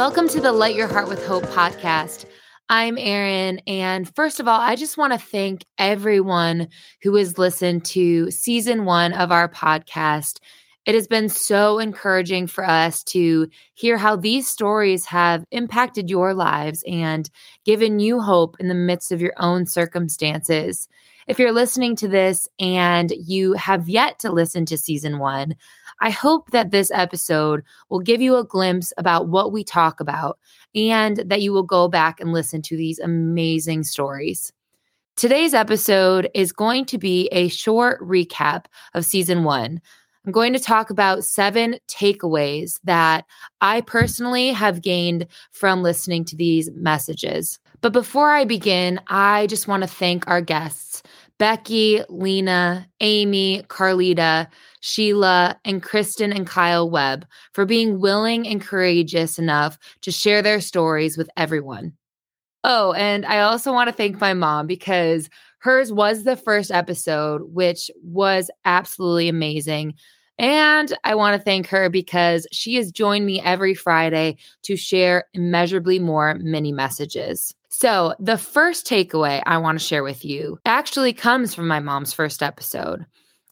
Welcome to the Light Your Heart with Hope podcast. I'm Erin. And first of all, I just want to thank everyone who has listened to season one of our podcast. It has been so encouraging for us to hear how these stories have impacted your lives and given you hope in the midst of your own circumstances. If you're listening to this and you have yet to listen to season one, I hope that this episode will give you a glimpse about what we talk about and that you will go back and listen to these amazing stories. Today's episode is going to be a short recap of season one. I'm going to talk about seven takeaways that I personally have gained from listening to these messages. But before I begin, I just want to thank our guests Becky, Lena, Amy, Carlita, Sheila, and Kristen and Kyle Webb for being willing and courageous enough to share their stories with everyone. Oh, and I also want to thank my mom because hers was the first episode, which was absolutely amazing. And I want to thank her because she has joined me every Friday to share immeasurably more mini messages. So, the first takeaway I want to share with you actually comes from my mom's first episode.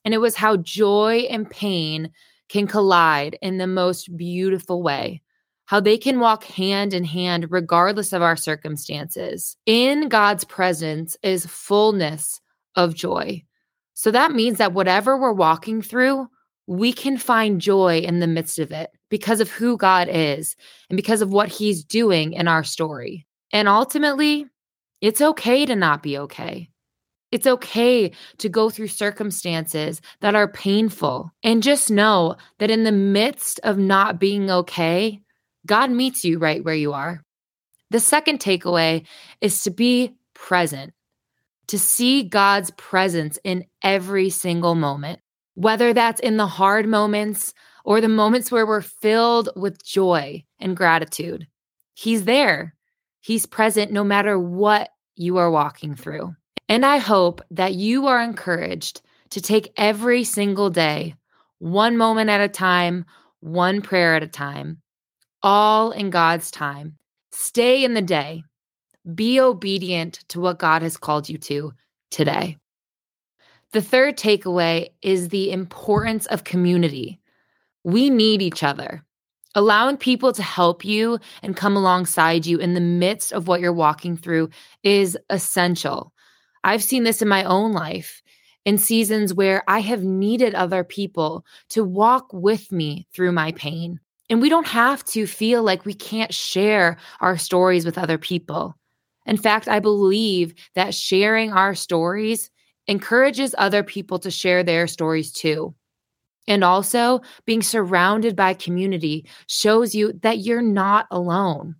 And it was how joy and pain can collide in the most beautiful way, how they can walk hand in hand regardless of our circumstances. In God's presence is fullness of joy. So that means that whatever we're walking through, we can find joy in the midst of it because of who God is and because of what He's doing in our story. And ultimately, it's okay to not be okay. It's okay to go through circumstances that are painful and just know that in the midst of not being okay, God meets you right where you are. The second takeaway is to be present, to see God's presence in every single moment, whether that's in the hard moments or the moments where we're filled with joy and gratitude. He's there. He's present no matter what you are walking through. And I hope that you are encouraged to take every single day, one moment at a time, one prayer at a time, all in God's time. Stay in the day. Be obedient to what God has called you to today. The third takeaway is the importance of community. We need each other. Allowing people to help you and come alongside you in the midst of what you're walking through is essential. I've seen this in my own life in seasons where I have needed other people to walk with me through my pain. And we don't have to feel like we can't share our stories with other people. In fact, I believe that sharing our stories encourages other people to share their stories too. And also, being surrounded by community shows you that you're not alone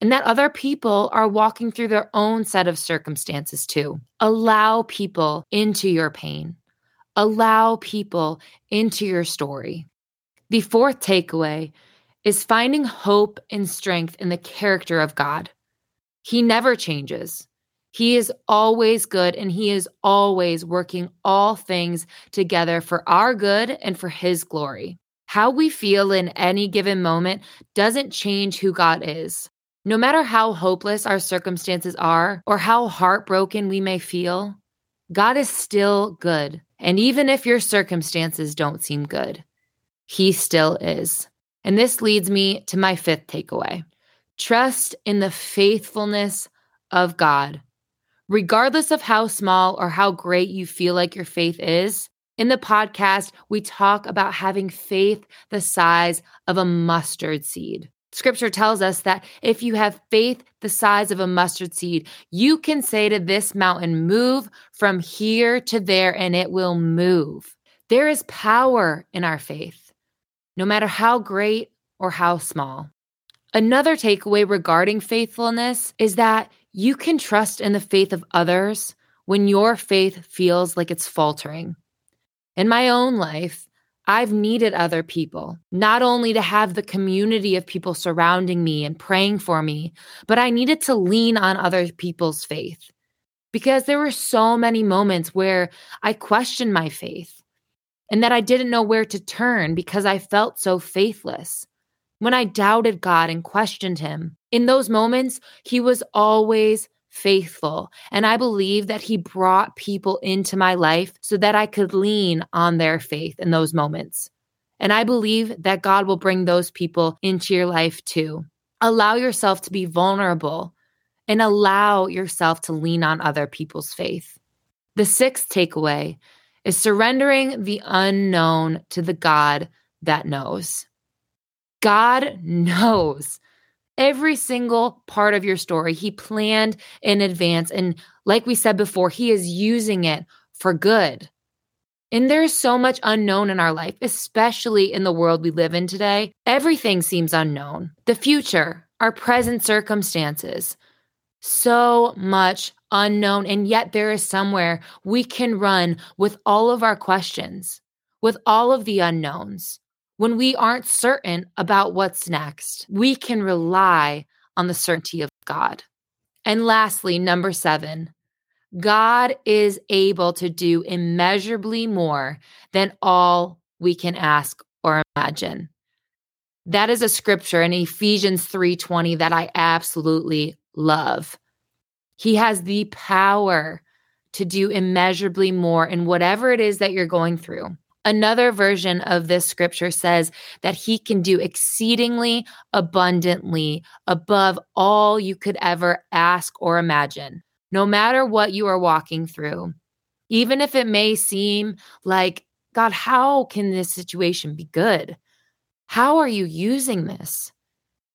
and that other people are walking through their own set of circumstances too. Allow people into your pain, allow people into your story. The fourth takeaway is finding hope and strength in the character of God. He never changes. He is always good and he is always working all things together for our good and for his glory. How we feel in any given moment doesn't change who God is. No matter how hopeless our circumstances are or how heartbroken we may feel, God is still good. And even if your circumstances don't seem good, He still is. And this leads me to my fifth takeaway trust in the faithfulness of God regardless of how small or how great you feel like your faith is. In the podcast, we talk about having faith the size of a mustard seed. Scripture tells us that if you have faith the size of a mustard seed, you can say to this mountain, Move from here to there, and it will move. There is power in our faith, no matter how great or how small. Another takeaway regarding faithfulness is that you can trust in the faith of others when your faith feels like it's faltering. In my own life, I've needed other people, not only to have the community of people surrounding me and praying for me, but I needed to lean on other people's faith because there were so many moments where I questioned my faith and that I didn't know where to turn because I felt so faithless. when I doubted God and questioned Him. In those moments, He was always faithful. And I believe that He brought people into my life so that I could lean on their faith in those moments. And I believe that God will bring those people into your life too. Allow yourself to be vulnerable and allow yourself to lean on other people's faith. The sixth takeaway is surrendering the unknown to the God that knows. God knows every single part of your story. He planned in advance. And like we said before, He is using it for good. And there's so much unknown in our life, especially in the world we live in today. Everything seems unknown the future, our present circumstances. So much unknown. And yet, there is somewhere we can run with all of our questions, with all of the unknowns. When we aren't certain about what's next, we can rely on the certainty of God. And lastly, number seven, God is able to do immeasurably more than all we can ask or imagine. That is a scripture in Ephesians 3:20 that I absolutely love. He has the power to do immeasurably more in whatever it is that you're going through. Another version of this scripture says that he can do exceedingly abundantly above all you could ever ask or imagine no matter what you are walking through, even if it may seem like, God, how can this situation be good? How are you using this?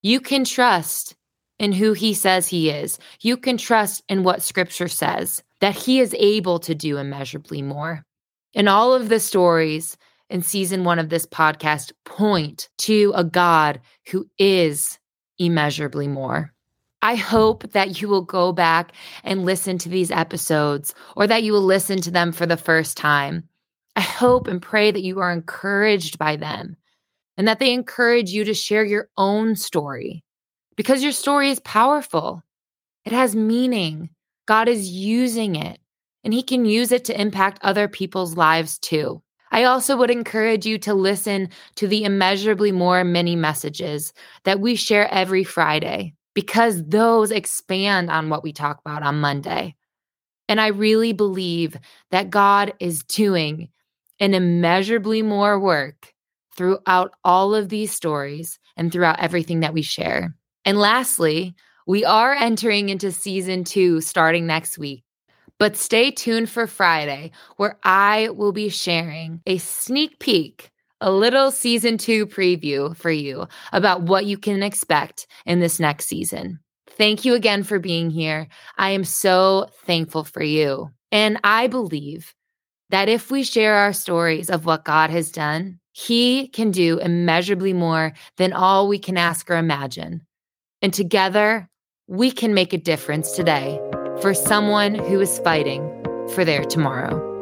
You can trust in who he says he is. You can trust in what scripture says that he is able to do immeasurably more. And all of the stories in season one of this podcast point to a God who is immeasurably more. I hope that you will go back and listen to these episodes or that you will listen to them for the first time. I hope and pray that you are encouraged by them and that they encourage you to share your own story because your story is powerful. It has meaning. God is using it and He can use it to impact other people's lives too. I also would encourage you to listen to the immeasurably more mini messages that we share every Friday because those expand on what we talk about on Monday. And I really believe that God is doing an immeasurably more work throughout all of these stories and throughout everything that we share. And lastly, we are entering into season two starting next week. But stay tuned for Friday, where I will be sharing a sneak peek a little season two preview for you about what you can expect in this next season. Thank you again for being here. I am so thankful for you. And I believe that if we share our stories of what God has done, He can do immeasurably more than all we can ask or imagine. And together, we can make a difference today for someone who is fighting for their tomorrow.